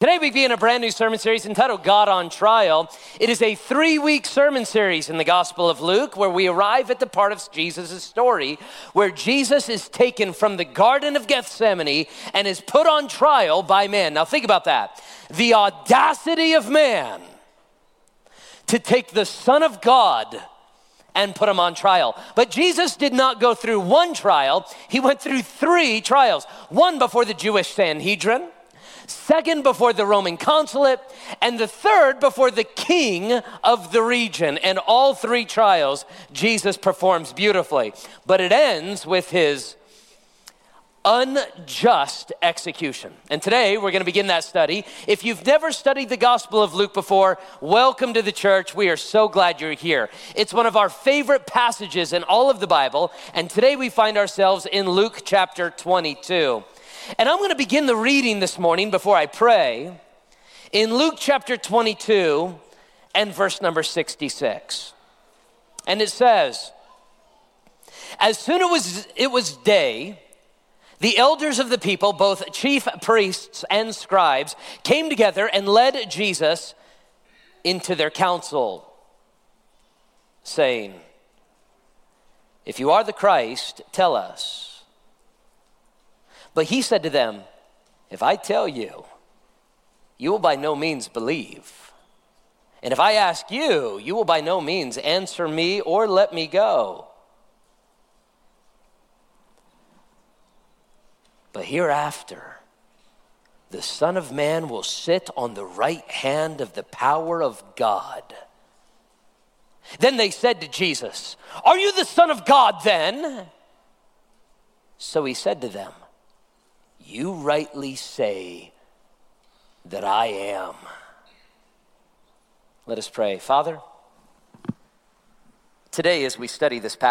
Today we begin a brand new sermon series entitled God on Trial. It is a three week sermon series in the Gospel of Luke where we arrive at the part of Jesus' story where Jesus is taken from the Garden of Gethsemane and is put on trial by men. Now think about that. The audacity of man to take the Son of God and put him on trial. But Jesus did not go through one trial, he went through three trials one before the Jewish Sanhedrin second before the Roman consulate, and the third before the king of the region. And all three trials, Jesus performs beautifully. But it ends with his unjust execution. And today we're going to begin that study. If you've never studied the Gospel of Luke before, welcome to the church. We are so glad you're here. It's one of our favorite passages in all of the Bible, and today we find ourselves in Luke chapter 22. And I'm going to begin the reading this morning before I pray in Luke chapter 22 and verse number 66. And it says, As soon as it was, day, the elders of the people, both chief priests and scribes, came together and led Jesus into their council, saying, If you are the Christ, tell us. But he said to them, If I tell you, you will by no means believe. And if I ask you, you will by no means answer me or let me go. But hereafter, the Son of Man will sit on the right hand of the power of God. Then they said to Jesus, Are you the Son of God then? So he said to them, you rightly say that I am. Let us pray. Father, today as we study this passage,